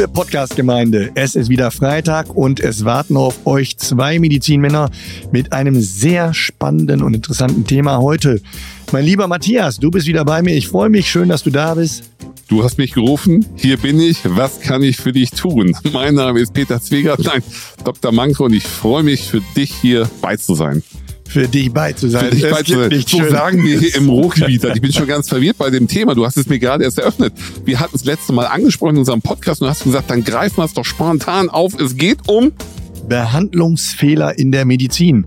Liebe Podcast-Gemeinde, es ist wieder Freitag und es warten auf euch zwei Medizinmänner mit einem sehr spannenden und interessanten Thema heute. Mein lieber Matthias, du bist wieder bei mir. Ich freue mich. Schön, dass du da bist. Du hast mich gerufen. Hier bin ich. Was kann ich für dich tun? Mein Name ist Peter Zwegert, nein, Dr. Manke und ich freue mich, für dich hier bei zu sein für dich bei zu sein. Für dich bei zu sein. So sagen wir hier im Ruhrgebiet. Ich bin schon ganz verwirrt bei dem Thema. Du hast es mir gerade erst eröffnet. Wir hatten es letzte Mal angesprochen in unserem Podcast und du hast gesagt, dann greifen wir es doch spontan auf. Es geht um Behandlungsfehler in der Medizin.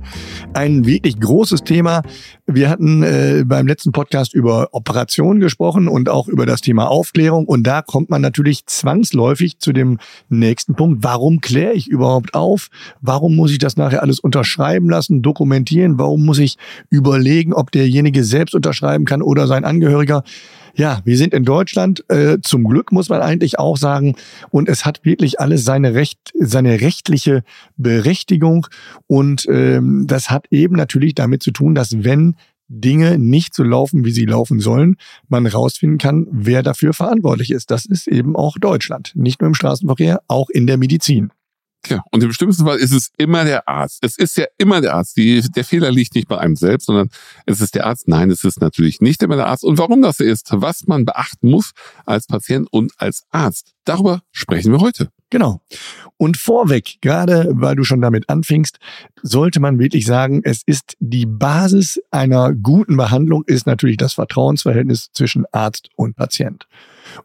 Ein wirklich großes Thema. Wir hatten äh, beim letzten Podcast über Operationen gesprochen und auch über das Thema Aufklärung. Und da kommt man natürlich zwangsläufig zu dem nächsten Punkt. Warum kläre ich überhaupt auf? Warum muss ich das nachher alles unterschreiben lassen, dokumentieren? Warum muss ich überlegen, ob derjenige selbst unterschreiben kann oder sein Angehöriger? Ja, wir sind in Deutschland, äh, zum Glück muss man eigentlich auch sagen, und es hat wirklich alles seine Recht, seine rechtliche Berechtigung und ähm, das hat eben natürlich damit zu tun, dass wenn Dinge nicht so laufen, wie sie laufen sollen, man rausfinden kann, wer dafür verantwortlich ist. Das ist eben auch Deutschland. Nicht nur im Straßenverkehr, auch in der Medizin. Ja, und im bestimmten Fall ist es immer der Arzt. Es ist ja immer der Arzt. Die, der Fehler liegt nicht bei einem selbst, sondern es ist der Arzt. Nein, es ist natürlich nicht immer der Arzt. Und warum das ist, was man beachten muss als Patient und als Arzt, darüber sprechen wir heute. Genau. Und vorweg, gerade weil du schon damit anfingst, sollte man wirklich sagen, es ist die Basis einer guten Behandlung ist natürlich das Vertrauensverhältnis zwischen Arzt und Patient.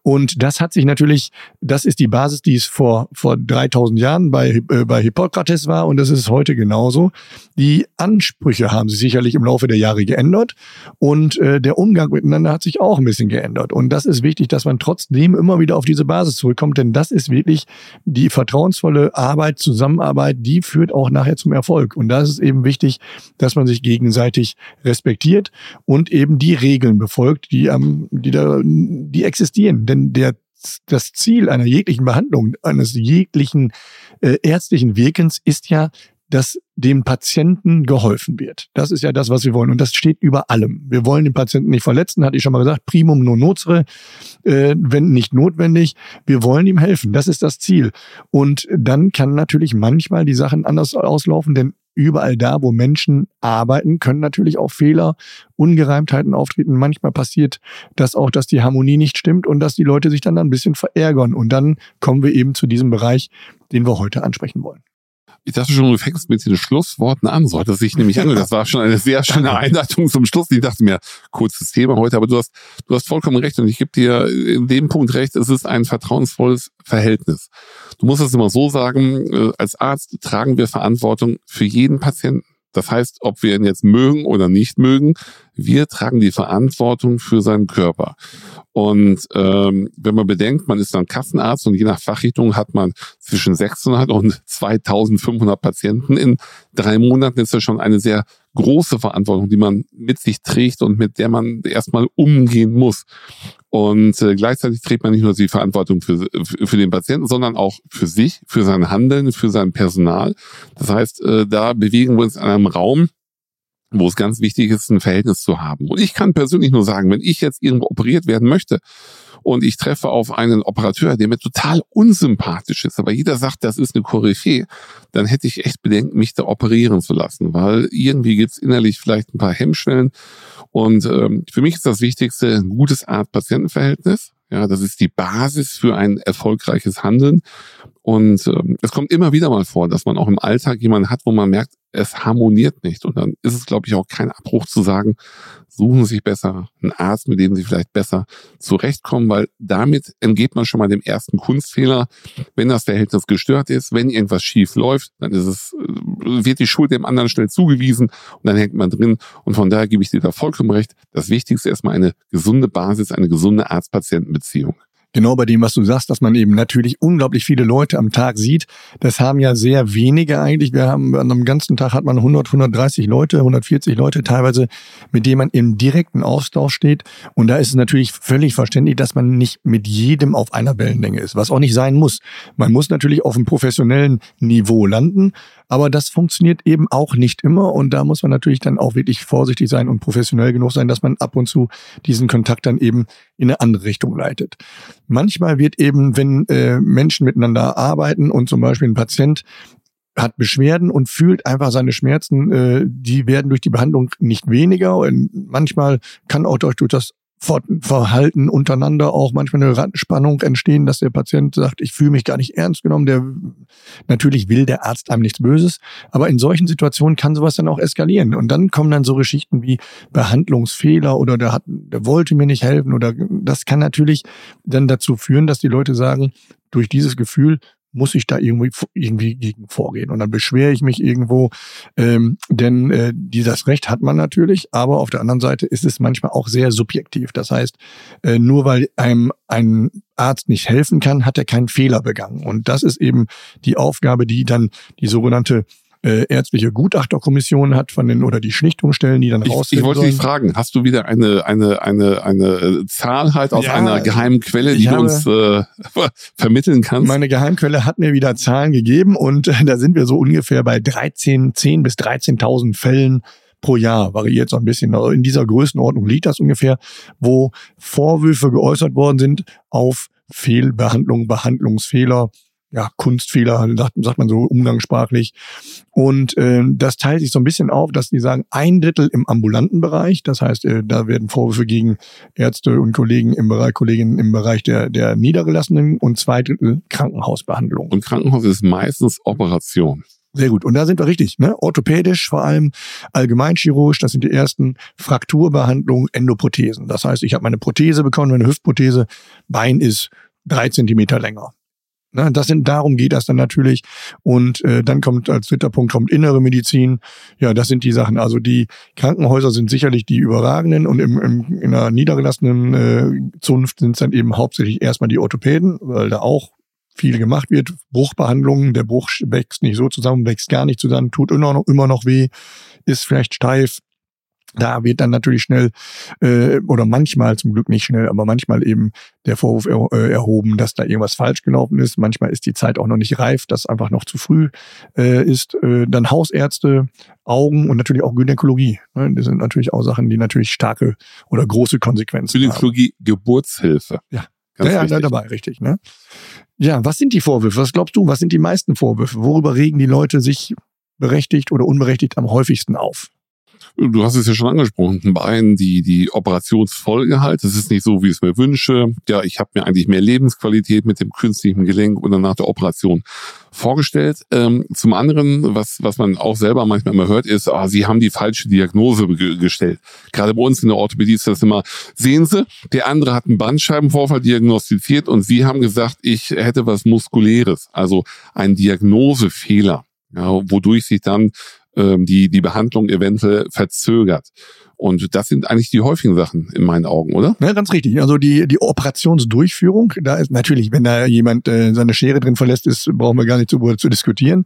Und das hat sich natürlich, das ist die Basis, die es vor, vor 3000 Jahren bei, äh, bei Hippokrates war und das ist heute genauso. Die Ansprüche haben sich sicherlich im Laufe der Jahre geändert und äh, der Umgang miteinander hat sich auch ein bisschen geändert. Und das ist wichtig, dass man trotzdem immer wieder auf diese Basis zurückkommt, denn das ist wirklich die vertrauensvolle Arbeit, Zusammenarbeit, die führt auch nachher zum Erfolg. Und da ist eben wichtig, dass man sich gegenseitig respektiert und eben die Regeln befolgt, die, ähm, die, da, die existieren denn der das Ziel einer jeglichen Behandlung, eines jeglichen äh, ärztlichen Wirkens ist ja, dass dem Patienten geholfen wird. Das ist ja das, was wir wollen. Und das steht über allem. Wir wollen den Patienten nicht verletzen, hatte ich schon mal gesagt. Primum non nocere, äh, wenn nicht notwendig. Wir wollen ihm helfen. Das ist das Ziel. Und dann kann natürlich manchmal die Sachen anders auslaufen, denn überall da, wo Menschen arbeiten, können natürlich auch Fehler, Ungereimtheiten auftreten. Manchmal passiert das auch, dass die Harmonie nicht stimmt und dass die Leute sich dann ein bisschen verärgern. Und dann kommen wir eben zu diesem Bereich, den wir heute ansprechen wollen. Ich dachte schon, du fängst mit den Schlussworten an. So hat das sich nämlich an. Das war schon eine sehr schöne Einleitung zum Schluss. Ich dachte mir, kurzes Thema heute, aber du hast, du hast vollkommen recht und ich gebe dir in dem Punkt recht, es ist ein vertrauensvolles Verhältnis. Du musst es immer so sagen, äh, als Arzt tragen wir Verantwortung für jeden Patienten. Das heißt, ob wir ihn jetzt mögen oder nicht mögen, wir tragen die Verantwortung für seinen Körper. Und ähm, wenn man bedenkt, man ist dann Kassenarzt und je nach Fachrichtung hat man zwischen 600 und 2500 Patienten in drei Monaten, ist das schon eine sehr große Verantwortung, die man mit sich trägt und mit der man erstmal umgehen muss. Und äh, gleichzeitig trägt man nicht nur die Verantwortung für, für den Patienten, sondern auch für sich, für sein Handeln, für sein Personal. Das heißt, äh, da bewegen wir uns in einem Raum, wo es ganz wichtig ist, ein Verhältnis zu haben. Und ich kann persönlich nur sagen, wenn ich jetzt irgendwo operiert werden möchte und ich treffe auf einen Operateur, der mir total unsympathisch ist, aber jeder sagt, das ist eine Koryphäe, dann hätte ich echt Bedenken, mich da operieren zu lassen, weil irgendwie gibt's innerlich vielleicht ein paar Hemmschwellen. Und ähm, für mich ist das Wichtigste ein gutes Arzt-Patienten-Verhältnis. Ja, das ist die Basis für ein erfolgreiches Handeln. Und ähm, es kommt immer wieder mal vor, dass man auch im Alltag jemanden hat, wo man merkt, es harmoniert nicht. Und dann ist es, glaube ich, auch kein Abbruch zu sagen, suchen Sie sich besser einen Arzt, mit dem Sie vielleicht besser zurechtkommen, weil damit entgeht man schon mal dem ersten Kunstfehler. Wenn das Verhältnis gestört ist, wenn irgendwas schief läuft, dann ist es, äh, wird die Schuld dem anderen schnell zugewiesen und dann hängt man drin. Und von daher gebe ich dir da vollkommen recht. Das Wichtigste ist erstmal eine gesunde Basis, eine gesunde Arzt-Patienten-Beziehung genau bei dem, was du sagst, dass man eben natürlich unglaublich viele Leute am Tag sieht. Das haben ja sehr wenige eigentlich. Wir haben an einem ganzen Tag hat man 100, 130 Leute, 140 Leute teilweise, mit denen man im direkten Austausch steht. Und da ist es natürlich völlig verständlich, dass man nicht mit jedem auf einer Wellenlänge ist, was auch nicht sein muss. Man muss natürlich auf einem professionellen Niveau landen, aber das funktioniert eben auch nicht immer und da muss man natürlich dann auch wirklich vorsichtig sein und professionell genug sein, dass man ab und zu diesen Kontakt dann eben in eine andere Richtung leitet. Manchmal wird eben, wenn äh, Menschen miteinander arbeiten und zum Beispiel ein Patient hat Beschwerden und fühlt einfach seine Schmerzen, äh, die werden durch die Behandlung nicht weniger. Und manchmal kann auch durch, durch das Verhalten untereinander auch manchmal eine Spannung entstehen, dass der Patient sagt, ich fühle mich gar nicht ernst genommen. Der natürlich will der Arzt einem nichts Böses, aber in solchen Situationen kann sowas dann auch eskalieren. Und dann kommen dann so Geschichten wie Behandlungsfehler oder der hat, der wollte mir nicht helfen oder das kann natürlich dann dazu führen, dass die Leute sagen, durch dieses Gefühl muss ich da irgendwie, irgendwie gegen vorgehen. Und dann beschwere ich mich irgendwo, ähm, denn äh, dieses Recht hat man natürlich, aber auf der anderen Seite ist es manchmal auch sehr subjektiv. Das heißt, äh, nur weil einem ein Arzt nicht helfen kann, hat er keinen Fehler begangen. Und das ist eben die Aufgabe, die dann die sogenannte äh, ärztliche Gutachterkommission hat von den oder die Schlichtungsstellen, die dann ich, Ich wollte dich fragen, hast du wieder eine eine eine eine äh, Zahl halt aus ja, einer geheimen Quelle, die du uns äh, vermitteln kannst? Meine Geheimquelle hat mir wieder Zahlen gegeben und äh, da sind wir so ungefähr bei 13, 10 bis 13.000 Fällen pro Jahr, variiert so ein bisschen. Also in dieser Größenordnung liegt das ungefähr, wo Vorwürfe geäußert worden sind auf Fehlbehandlung, Behandlungsfehler, ja, Kunstfehler, sagt, sagt man so umgangssprachlich. Und äh, das teilt sich so ein bisschen auf, dass die sagen, ein Drittel im ambulanten Bereich, das heißt, äh, da werden Vorwürfe gegen Ärzte und Kollegen im Bereich, Kolleginnen im Bereich der, der Niedergelassenen und zwei Drittel Krankenhausbehandlung. Und Krankenhaus ist meistens Operation. Sehr gut. Und da sind wir richtig, ne? Orthopädisch vor allem, allgemeinchirurgisch, das sind die ersten Frakturbehandlungen, Endoprothesen. Das heißt, ich habe meine Prothese bekommen, meine Hüftprothese, Bein ist drei Zentimeter länger. Ne, das sind, darum geht das dann natürlich. Und äh, dann kommt als dritter Punkt kommt innere Medizin. Ja, das sind die Sachen. Also die Krankenhäuser sind sicherlich die überragenden und im, im, in einer niedergelassenen äh, Zunft sind es dann eben hauptsächlich erstmal die Orthopäden, weil da auch viel gemacht wird. Bruchbehandlungen, der Bruch wächst nicht so zusammen, wächst gar nicht zusammen, tut immer noch, immer noch weh, ist vielleicht steif, da wird dann natürlich schnell, äh, oder manchmal zum Glück nicht schnell, aber manchmal eben der Vorwurf er, äh, erhoben, dass da irgendwas falsch gelaufen ist. Manchmal ist die Zeit auch noch nicht reif, dass einfach noch zu früh äh, ist. Äh, dann Hausärzte, Augen und natürlich auch Gynäkologie. Ne? Das sind natürlich auch Sachen, die natürlich starke oder große Konsequenzen Gynäkologie, haben. Geburtshilfe. Ja. Ganz ja, ja, dabei, richtig. Ne? Ja, was sind die Vorwürfe? Was glaubst du? Was sind die meisten Vorwürfe? Worüber regen die Leute sich berechtigt oder unberechtigt am häufigsten auf? Du hast es ja schon angesprochen, zum einen die, die Operationsfolge halt. Das ist nicht so, wie ich es mir wünsche. Ja, ich habe mir eigentlich mehr Lebensqualität mit dem künstlichen Gelenk oder nach der Operation vorgestellt. Ähm, zum anderen, was, was man auch selber manchmal immer hört, ist, ah, sie haben die falsche Diagnose gestellt. Gerade bei uns in der Orthopädie ist das immer, sehen Sie, der andere hat einen Bandscheibenvorfall diagnostiziert und Sie haben gesagt, ich hätte was Muskuläres, also ein Diagnosefehler. Ja, wodurch sich dann ähm, die, die Behandlung eventuell verzögert. Und das sind eigentlich die häufigen Sachen in meinen Augen, oder? Ja, ganz richtig. Also die, die Operationsdurchführung, da ist natürlich, wenn da jemand äh, seine Schere drin verlässt, ist, brauchen wir gar nicht zu, zu diskutieren.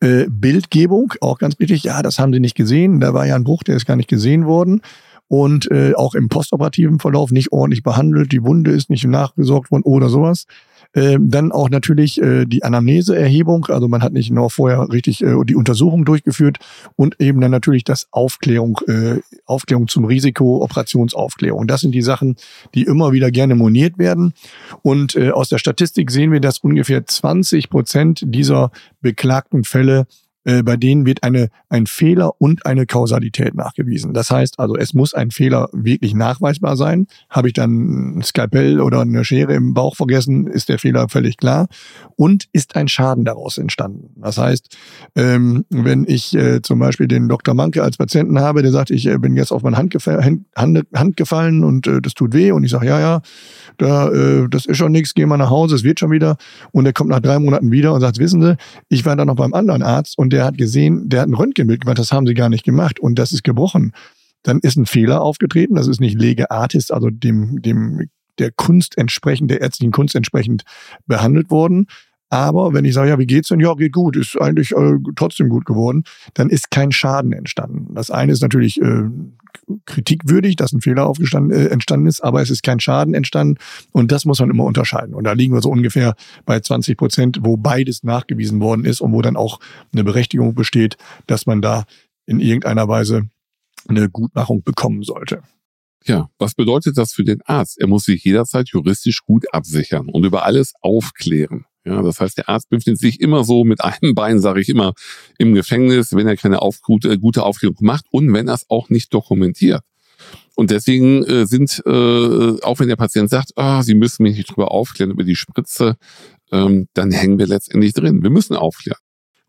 Äh, Bildgebung, auch ganz wichtig. Ja, das haben sie nicht gesehen. Da war ja ein Bruch, der ist gar nicht gesehen worden und äh, auch im postoperativen Verlauf nicht ordentlich behandelt, die Wunde ist nicht nachgesorgt worden oder sowas. Ähm, dann auch natürlich äh, die Anamneseerhebung, also man hat nicht nur vorher richtig äh, die Untersuchung durchgeführt und eben dann natürlich das Aufklärung, äh, Aufklärung zum Risiko, Operationsaufklärung. Das sind die Sachen, die immer wieder gerne moniert werden. Und äh, aus der Statistik sehen wir, dass ungefähr 20 Prozent dieser beklagten Fälle äh, bei denen wird eine, ein Fehler und eine Kausalität nachgewiesen. Das heißt also, es muss ein Fehler wirklich nachweisbar sein. Habe ich dann ein Skalpell oder eine Schere im Bauch vergessen, ist der Fehler völlig klar. Und ist ein Schaden daraus entstanden. Das heißt, ähm, wenn ich äh, zum Beispiel den Dr. Manke als Patienten habe, der sagt, ich äh, bin jetzt auf meine Hand, gefa Hand, Hand gefallen und äh, das tut weh und ich sage, ja, ja, da, äh, das ist schon nichts, geh mal nach Hause, es wird schon wieder. Und er kommt nach drei Monaten wieder und sagt, wissen Sie, ich war da noch beim anderen Arzt und der hat gesehen, der hat ein Röntgenbild gemacht, das haben sie gar nicht gemacht und das ist gebrochen. Dann ist ein Fehler aufgetreten, das ist nicht Lege Artist, also dem, dem der Kunst entsprechend, der ärztlichen Kunst entsprechend behandelt worden. Aber wenn ich sage, ja, wie geht's denn? Ja, geht gut, ist eigentlich äh, trotzdem gut geworden, dann ist kein Schaden entstanden. Das eine ist natürlich äh, kritikwürdig, dass ein Fehler aufgestanden, äh, entstanden ist, aber es ist kein Schaden entstanden und das muss man immer unterscheiden. Und da liegen wir so ungefähr bei 20 Prozent, wo beides nachgewiesen worden ist und wo dann auch eine Berechtigung besteht, dass man da in irgendeiner Weise eine Gutmachung bekommen sollte. Ja, was bedeutet das für den Arzt? Er muss sich jederzeit juristisch gut absichern und über alles aufklären. Ja, das heißt, der Arzt befindet sich immer so mit einem Bein, sage ich immer, im Gefängnis, wenn er keine auf, gute, gute Aufklärung macht und wenn er es auch nicht dokumentiert. Und deswegen äh, sind, äh, auch wenn der Patient sagt, ah, Sie müssen mich nicht drüber aufklären über die Spritze, ähm, dann hängen wir letztendlich drin. Wir müssen aufklären.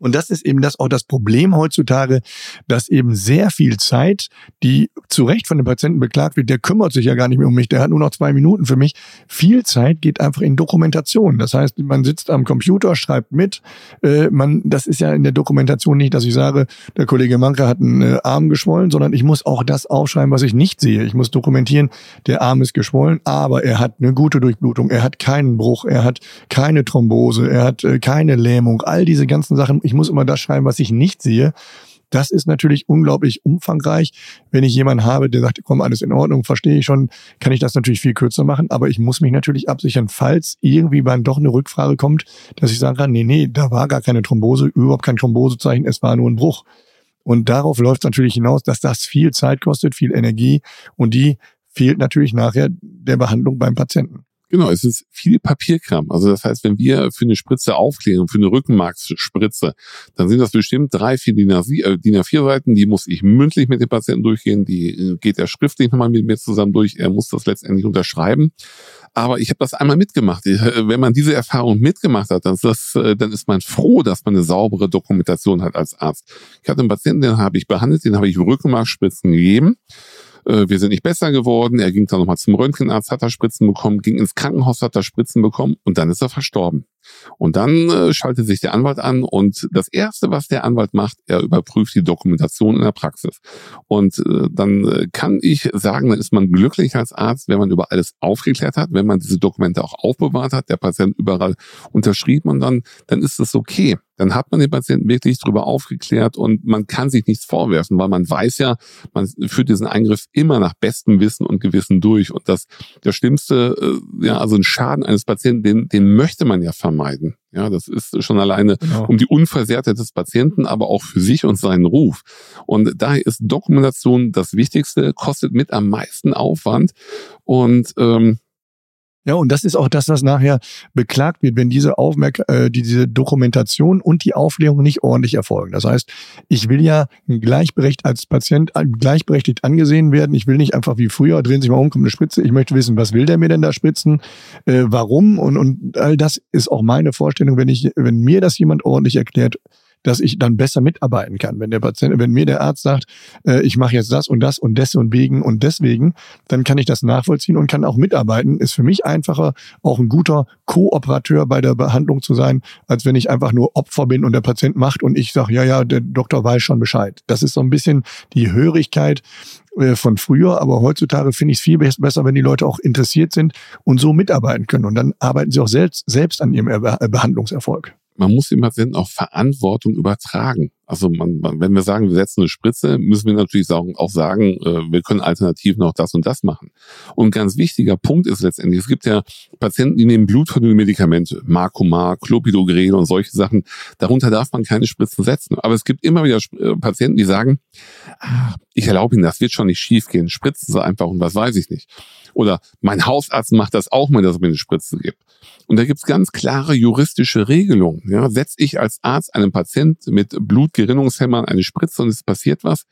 Und das ist eben das auch das Problem heutzutage, dass eben sehr viel Zeit, die zu Recht von dem Patienten beklagt wird, der kümmert sich ja gar nicht mehr um mich, der hat nur noch zwei Minuten für mich. Viel Zeit geht einfach in Dokumentation. Das heißt, man sitzt am Computer, schreibt mit. Äh, man, das ist ja in der Dokumentation nicht, dass ich sage, der Kollege Manke hat einen äh, Arm geschwollen, sondern ich muss auch das aufschreiben, was ich nicht sehe. Ich muss dokumentieren, der Arm ist geschwollen, aber er hat eine gute Durchblutung, er hat keinen Bruch, er hat keine Thrombose, er hat äh, keine Lähmung, all diese ganzen Sachen. Ich ich muss immer das schreiben, was ich nicht sehe. Das ist natürlich unglaublich umfangreich. Wenn ich jemanden habe, der sagt, komm, alles in Ordnung, verstehe ich schon, kann ich das natürlich viel kürzer machen. Aber ich muss mich natürlich absichern, falls irgendwie dann doch eine Rückfrage kommt, dass ich sagen kann, nee, nee, da war gar keine Thrombose, überhaupt kein Thrombosezeichen, es war nur ein Bruch. Und darauf läuft es natürlich hinaus, dass das viel Zeit kostet, viel Energie und die fehlt natürlich nachher der Behandlung beim Patienten. Genau, es ist viel Papierkram. Also das heißt, wenn wir für eine Spritze aufklären, für eine Rückenmarksspritze, dann sind das bestimmt drei, vier DIN A4-Seiten, die muss ich mündlich mit dem Patienten durchgehen, die äh, geht er schriftlich nochmal mit mir zusammen durch, er muss das letztendlich unterschreiben. Aber ich habe das einmal mitgemacht. Äh, wenn man diese Erfahrung mitgemacht hat, dann ist, das, äh, dann ist man froh, dass man eine saubere Dokumentation hat als Arzt. Ich hatte einen Patienten, den habe ich behandelt, den habe ich Rückenmarkspritzen gegeben. Äh, wir sind nicht besser geworden. Er ging dann nochmal zum Röntgenarzt, hat er Spritzen bekommen, ging ins Krankenhaus, hat er Spritzen bekommen und dann ist er verstorben. Und dann äh, schaltet sich der Anwalt an und das Erste, was der Anwalt macht, er überprüft die Dokumentation in der Praxis. Und äh, dann äh, kann ich sagen, dann ist man glücklich als Arzt, wenn man über alles aufgeklärt hat, wenn man diese Dokumente auch aufbewahrt hat, der Patient überall unterschrieben und dann, dann ist es okay. Dann hat man den Patienten wirklich darüber aufgeklärt und man kann sich nichts vorwerfen, weil man weiß ja, man führt diesen Eingriff immer nach bestem Wissen und Gewissen durch. Und das, der schlimmste, äh, ja, also ein Schaden eines Patienten, den, den möchte man ja vermeiden vermeiden. Ja, das ist schon alleine genau. um die Unversehrtheit des Patienten, aber auch für sich und seinen Ruf. Und daher ist Dokumentation das Wichtigste, kostet mit am meisten Aufwand und ähm, ja, und das ist auch das, was nachher beklagt wird, wenn diese Aufmerk äh, diese Dokumentation und die Aufklärung nicht ordentlich erfolgen. Das heißt, ich will ja gleichberechtigt als Patient äh, gleichberechtigt angesehen werden. Ich will nicht einfach wie früher drehen sich mal um, kommt eine Spritze. Ich möchte wissen, was will der mir denn da spritzen, äh, warum und und all das ist auch meine Vorstellung, wenn ich wenn mir das jemand ordentlich erklärt, dass ich dann besser mitarbeiten kann. Wenn der Patient, wenn mir der Arzt sagt, äh, ich mache jetzt das und das und deswegen und deswegen, dann kann ich das nachvollziehen und kann auch mitarbeiten. Ist für mich einfacher, auch ein guter Kooperateur bei der Behandlung zu sein, als wenn ich einfach nur Opfer bin und der Patient macht und ich sage, ja, ja, der Doktor weiß schon Bescheid. Das ist so ein bisschen die Hörigkeit äh, von früher, aber heutzutage finde ich es viel besser, wenn die Leute auch interessiert sind und so mitarbeiten können. Und dann arbeiten sie auch selbst, selbst an ihrem Behandlungserfolg man muss dem Patienten auch Verantwortung übertragen. Also man, man, wenn wir sagen, wir setzen eine Spritze, müssen wir natürlich auch sagen, äh, wir können alternativ noch das und das machen. Und ein ganz wichtiger Punkt ist letztendlich, es gibt ja Patienten, die nehmen blutverdünnende Medikamente, Marcomar, Clopidogrel und solche Sachen. Darunter darf man keine Spritzen setzen. Aber es gibt immer wieder äh, Patienten, die sagen, ah, ich erlaube Ihnen, das wird schon nicht schief gehen, spritzen Sie einfach und was weiß ich nicht. Oder mein Hausarzt macht das auch dass er mir eine Spritze gibt. Und da gibt's ganz klare juristische Regelungen. Ja, setze ich als Arzt einem Patient mit Blutgerinnungshämmern eine Spritze und es passiert was,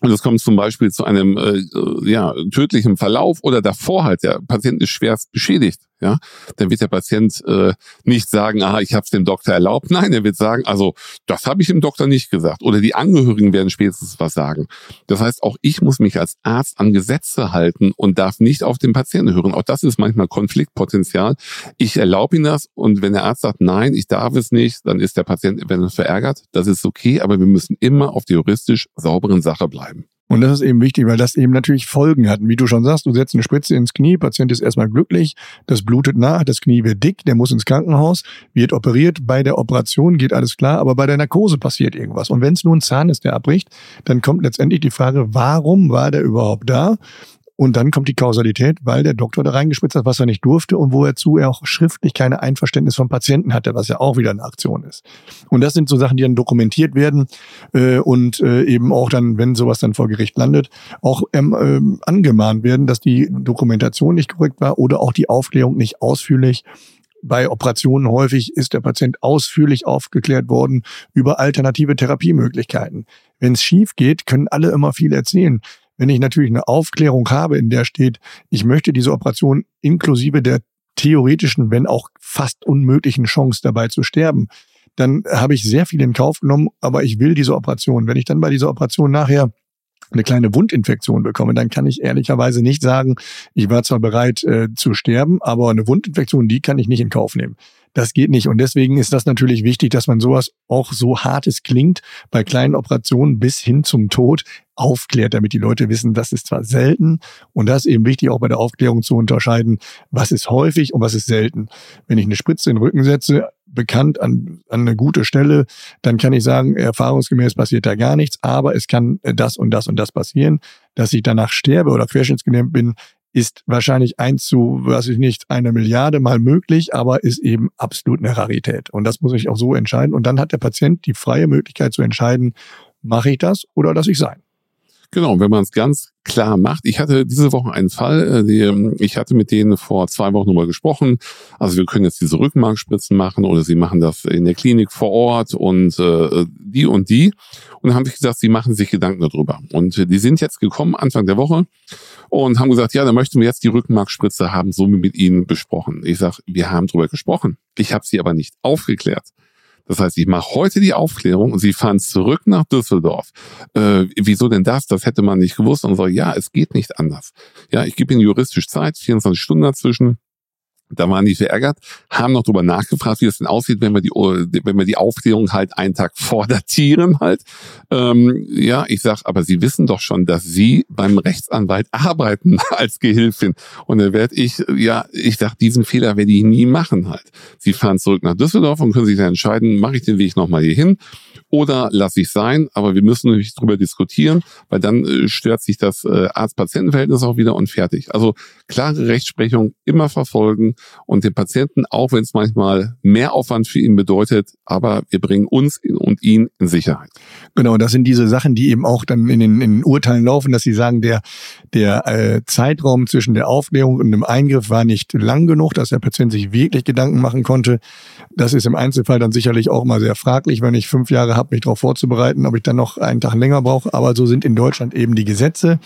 und es kommt zum Beispiel zu einem äh, ja, tödlichen Verlauf oder davor halt, der Patient ist schwerst beschädigt, ja, dann wird der Patient äh, nicht sagen, ah, ich habe es dem Doktor erlaubt. Nein, er wird sagen, also das habe ich dem Doktor nicht gesagt. Oder die Angehörigen werden spätestens was sagen. Das heißt, auch ich muss mich als Arzt an Gesetze halten und darf nicht auf den Patienten hören. Auch das ist manchmal Konfliktpotenzial. Ich erlaube ihm das und wenn der Arzt sagt, nein, ich darf es nicht, dann ist der Patient eventuell verärgert. Das ist okay, aber wir müssen immer auf die juristisch sauberen Sache bleiben. Und das ist eben wichtig, weil das eben natürlich Folgen hat. Wie du schon sagst, du setzt eine Spritze ins Knie, Patient ist erstmal glücklich, das blutet nach, das Knie wird dick, der muss ins Krankenhaus, wird operiert. Bei der Operation geht alles klar, aber bei der Narkose passiert irgendwas. Und wenn es nur ein Zahn ist, der abbricht, dann kommt letztendlich die Frage, warum war der überhaupt da? Und dann kommt die Kausalität, weil der Doktor da reingespritzt hat, was er nicht durfte und wozu er auch schriftlich keine Einverständnis vom Patienten hatte, was ja auch wieder eine Aktion ist. Und das sind so Sachen, die dann dokumentiert werden äh, und äh, eben auch dann, wenn sowas dann vor Gericht landet, auch ähm, äh, angemahnt werden, dass die Dokumentation nicht korrekt war oder auch die Aufklärung nicht ausführlich bei Operationen häufig ist der Patient ausführlich aufgeklärt worden über alternative Therapiemöglichkeiten. Wenn es schief geht, können alle immer viel erzählen. Wenn ich natürlich eine Aufklärung habe, in der steht, ich möchte diese Operation inklusive der theoretischen, wenn auch fast unmöglichen Chance dabei zu sterben, dann habe ich sehr viel in Kauf genommen, aber ich will diese Operation. Wenn ich dann bei dieser Operation nachher eine kleine Wundinfektion bekomme, dann kann ich ehrlicherweise nicht sagen, ich war zwar bereit äh, zu sterben, aber eine Wundinfektion, die kann ich nicht in Kauf nehmen. Das geht nicht. Und deswegen ist das natürlich wichtig, dass man sowas auch so hart es klingt, bei kleinen Operationen bis hin zum Tod aufklärt, damit die Leute wissen, das ist zwar selten und das ist eben wichtig, auch bei der Aufklärung zu unterscheiden, was ist häufig und was ist selten. Wenn ich eine Spritze in den Rücken setze, bekannt an, an eine gute Stelle, dann kann ich sagen, erfahrungsgemäß passiert da gar nichts, aber es kann das und das und das passieren. Dass ich danach sterbe oder querschnittsgelähmt bin, ist wahrscheinlich eins zu, weiß ich nicht, eine Milliarde mal möglich, aber ist eben absolut eine Rarität. Und das muss ich auch so entscheiden. Und dann hat der Patient die freie Möglichkeit zu entscheiden, mache ich das oder lasse ich sein. Genau, wenn man es ganz klar macht. Ich hatte diese Woche einen Fall, äh, die, ähm, ich hatte mit denen vor zwei Wochen nochmal gesprochen. Also wir können jetzt diese Rückenmarkspritzen machen oder sie machen das in der Klinik vor Ort und äh, die und die. Und dann haben sie gesagt, sie machen sich Gedanken darüber. Und äh, die sind jetzt gekommen Anfang der Woche und haben gesagt, ja, dann möchten wir jetzt die Rückenmarkspritze haben, so mit ihnen besprochen. Ich sage, wir haben darüber gesprochen. Ich habe sie aber nicht aufgeklärt. Das heißt, ich mache heute die Aufklärung und sie fahren zurück nach Düsseldorf. Äh, wieso denn das? Das hätte man nicht gewusst. Und so, ja, es geht nicht anders. Ja, ich gebe ihnen juristisch Zeit, 24 Stunden dazwischen. Da waren die verärgert, haben noch drüber nachgefragt, wie es denn aussieht, wenn wir die, wenn wir die Aufklärung halt einen Tag vordatieren halt. Ähm, ja, ich sag, aber Sie wissen doch schon, dass Sie beim Rechtsanwalt arbeiten als Gehilfin. Und da werde ich, ja, ich sag, diesen Fehler werde ich nie machen halt. Sie fahren zurück nach Düsseldorf und können sich dann entscheiden, mache ich den Weg nochmal hier hin oder lasse ich sein, aber wir müssen natürlich drüber diskutieren, weil dann äh, stört sich das äh, Arzt-Patienten-Verhältnis auch wieder und fertig. Also klare Rechtsprechung immer verfolgen und den Patienten, auch wenn es manchmal mehr Aufwand für ihn bedeutet, aber wir bringen uns und ihn in Sicherheit. Genau, das sind diese Sachen, die eben auch dann in den, in den Urteilen laufen, dass sie sagen, der, der äh, Zeitraum zwischen der Aufklärung und dem Eingriff war nicht lang genug, dass der Patient sich wirklich Gedanken machen konnte. Das ist im Einzelfall dann sicherlich auch mal sehr fraglich, wenn ich fünf Jahre habe, mich darauf vorzubereiten, ob ich dann noch einen Tag länger brauche. Aber so sind in Deutschland eben die Gesetze.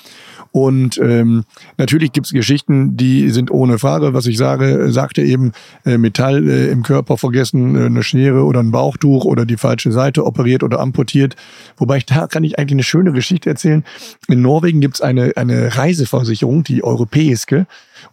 Und ähm, natürlich gibt es Geschichten, die sind ohne Frage, was ich sage, sagte eben äh, Metall äh, im Körper vergessen, äh, eine Schere oder ein Bauchtuch oder die falsche Seite operiert oder amputiert. Wobei ich da kann ich eigentlich eine schöne Geschichte erzählen. In Norwegen gibt es eine, eine Reiseversicherung, die europäische.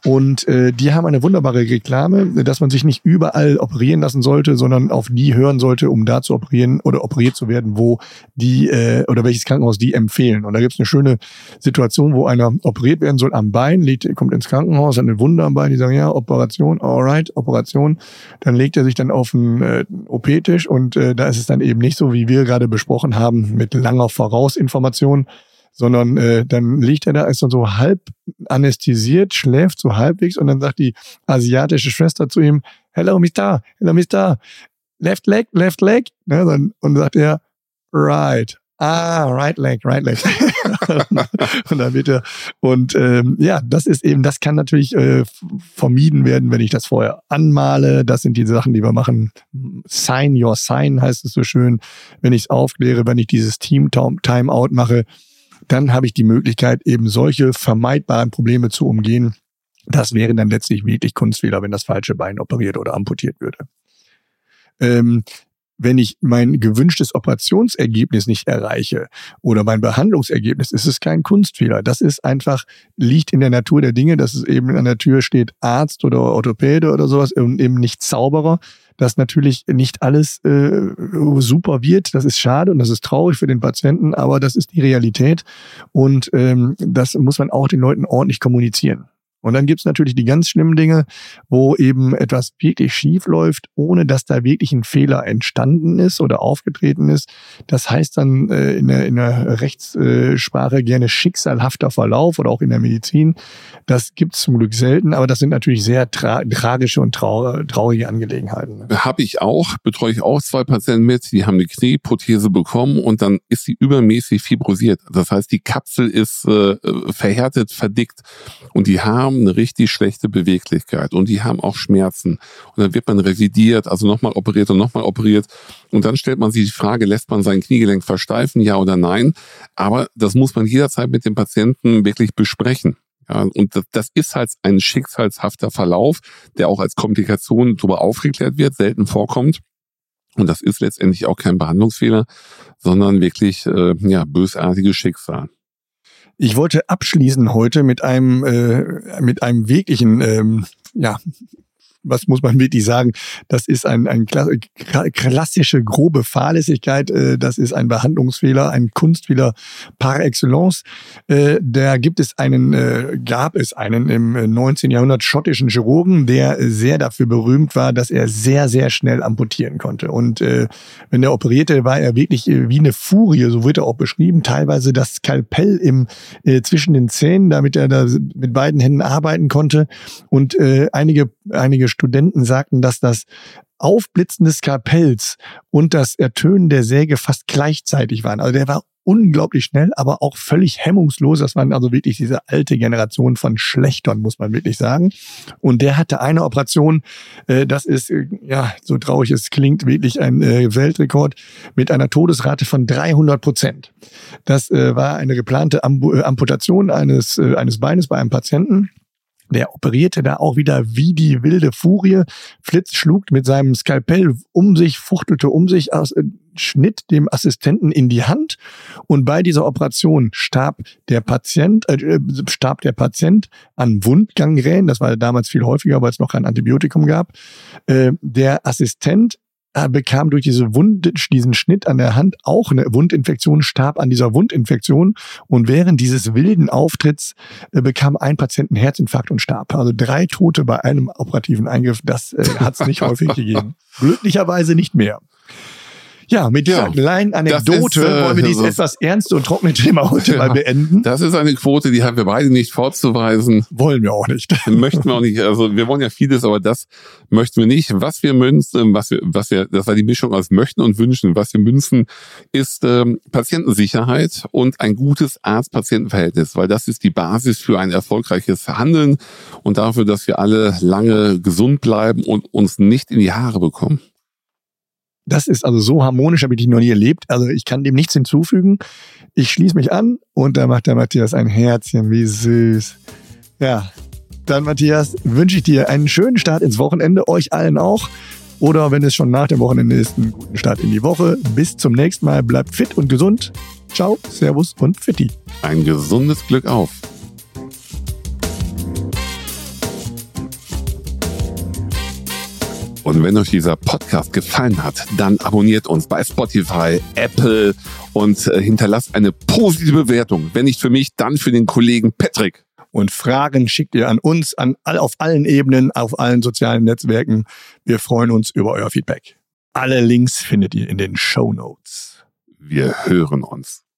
Und äh, die haben eine wunderbare Reklame, dass man sich nicht überall operieren lassen sollte, sondern auf die hören sollte, um da zu operieren oder operiert zu werden, wo die äh, oder welches Krankenhaus die empfehlen. Und da gibt es eine schöne Situation, wo einer operiert werden soll am Bein, liegt, kommt ins Krankenhaus, hat eine Wunde am Bein, die sagen, ja, Operation, alright, Operation. Dann legt er sich dann auf einen äh, OP-Tisch und äh, da ist es dann eben nicht so, wie wir gerade besprochen haben, mit langer Vorausinformation, sondern äh, dann liegt er da, ist dann so halb anästhesiert, schläft so halbwegs und dann sagt die asiatische Schwester zu ihm, hello Mister, hello Mister, left leg, left leg, ne, dann, und sagt er, right, Ah, right leg, right leg. und dann wird er, und ähm, ja, das ist eben, das kann natürlich äh, vermieden werden, wenn ich das vorher anmale. Das sind die Sachen, die wir machen. Sign your sign heißt es so schön. Wenn ich es aufkläre, wenn ich dieses Team Timeout mache, dann habe ich die Möglichkeit, eben solche vermeidbaren Probleme zu umgehen. Das wäre dann letztlich wirklich Kunstfehler, wenn das falsche Bein operiert oder amputiert würde. Ähm, wenn ich mein gewünschtes Operationsergebnis nicht erreiche oder mein Behandlungsergebnis, ist es kein Kunstfehler. Das ist einfach, liegt in der Natur der Dinge, dass es eben an der Tür steht Arzt oder Orthopäde oder sowas und eben nicht Zauberer dass natürlich nicht alles äh, super wird. Das ist schade und das ist traurig für den Patienten, aber das ist die Realität und ähm, das muss man auch den Leuten ordentlich kommunizieren. Und dann gibt's natürlich die ganz schlimmen Dinge, wo eben etwas wirklich schief läuft, ohne dass da wirklich ein Fehler entstanden ist oder aufgetreten ist. Das heißt dann äh, in, der, in der Rechtssprache gerne schicksalhafter Verlauf oder auch in der Medizin. Das gibt's zum Glück selten, aber das sind natürlich sehr tra tragische und trau traurige Angelegenheiten. Ne? Habe ich auch, betreue ich auch zwei Patienten mit, die haben eine Knieprothese bekommen und dann ist sie übermäßig fibrosiert. Das heißt, die Kapsel ist äh, verhärtet, verdickt und die haben haben eine richtig schlechte Beweglichkeit und die haben auch Schmerzen. Und dann wird man revidiert, also nochmal operiert und nochmal operiert. Und dann stellt man sich die Frage, lässt man sein Kniegelenk versteifen, ja oder nein? Aber das muss man jederzeit mit dem Patienten wirklich besprechen. Ja, und das, das ist halt ein schicksalshafter Verlauf, der auch als Komplikation darüber aufgeklärt wird, selten vorkommt. Und das ist letztendlich auch kein Behandlungsfehler, sondern wirklich äh, ja, bösartiges Schicksal. Ich wollte abschließen heute mit einem äh, mit einem wirklichen ähm, ja was muss man wirklich sagen? Das ist ein, ein klassische grobe Fahrlässigkeit. Äh, das ist ein Behandlungsfehler, ein Kunstfehler par excellence. Äh, da gibt es einen, äh, gab es einen im 19. Jahrhundert schottischen Chirurgen, der sehr dafür berühmt war, dass er sehr, sehr schnell amputieren konnte. Und wenn er operierte, war er wirklich wie eine Furie, so wird er auch beschrieben, teilweise das Skalpell im, zwischen den Zähnen, damit er da mit beiden Händen arbeiten konnte. Und einige, einige Studenten sagten, dass das Aufblitzen des Skalpells und das Ertönen der Säge fast gleichzeitig waren. Also der war unglaublich schnell, aber auch völlig hemmungslos. Das waren also wirklich diese alte Generation von Schlechtern, muss man wirklich sagen. Und der hatte eine Operation, äh, das ist, äh, ja, so traurig es klingt, wirklich ein äh, Weltrekord mit einer Todesrate von 300 Prozent. Das war eine geplante Amputation eines, eines Beines bei einem Patienten. Der operierte da auch wieder wie die wilde Furie. Flitz schlug mit seinem Skalpell um sich, fuchtelte um sich, aus, äh, schnitt dem Assistenten in die Hand. Und bei dieser Operation starb der Patient, äh, äh starb der Patient an Wundgangrän. Das war damals viel häufiger, weil es noch kein Antibiotikum gab. Äh, der Assistent er bekam durch diese Wund, diesen Schnitt an der Hand auch eine Wundinfektion, starb an dieser Wundinfektion und während dieses wilden Auftritts äh, bekam ein Patient einen Herzinfarkt und starb. Also drei Tote bei einem operativen Eingriff, das äh, hat es nicht häufig gegeben. Glücklicherweise nicht mehr. Ja, mit dieser ja, kleinen Anekdote ist, äh, wollen wir dieses also, etwas ernste und trockene Thema heute ja, mal beenden. Das ist eine Quote, die haben wir beide nicht vorzuweisen. Wollen wir auch nicht. möchten wir auch nicht. Also wir wollen ja vieles, aber das möchten wir nicht. Was wir münzen, was wir, was wir, das war die Mischung aus möchten und wünschen. Was wir münzen, ist ähm, Patientensicherheit und ein gutes Arzt-Patienten-Verhältnis, weil das ist die Basis für ein erfolgreiches Handeln und dafür, dass wir alle lange gesund bleiben und uns nicht in die Haare bekommen. Das ist also so harmonisch, habe ich noch nie erlebt. Also ich kann dem nichts hinzufügen. Ich schließe mich an und da macht der Matthias ein Herzchen. Wie süß. Ja, dann Matthias, wünsche ich dir einen schönen Start ins Wochenende, euch allen auch. Oder wenn es schon nach dem Wochenende ist, einen guten Start in die Woche. Bis zum nächsten Mal. Bleibt fit und gesund. Ciao, Servus und Fitti. Ein gesundes Glück auf. Und wenn euch dieser Podcast gefallen hat, dann abonniert uns bei Spotify, Apple und äh, hinterlasst eine positive Bewertung. Wenn nicht für mich, dann für den Kollegen Patrick. Und Fragen schickt ihr an uns, an all, auf allen Ebenen, auf allen sozialen Netzwerken. Wir freuen uns über euer Feedback. Alle Links findet ihr in den Show Notes. Wir hören uns.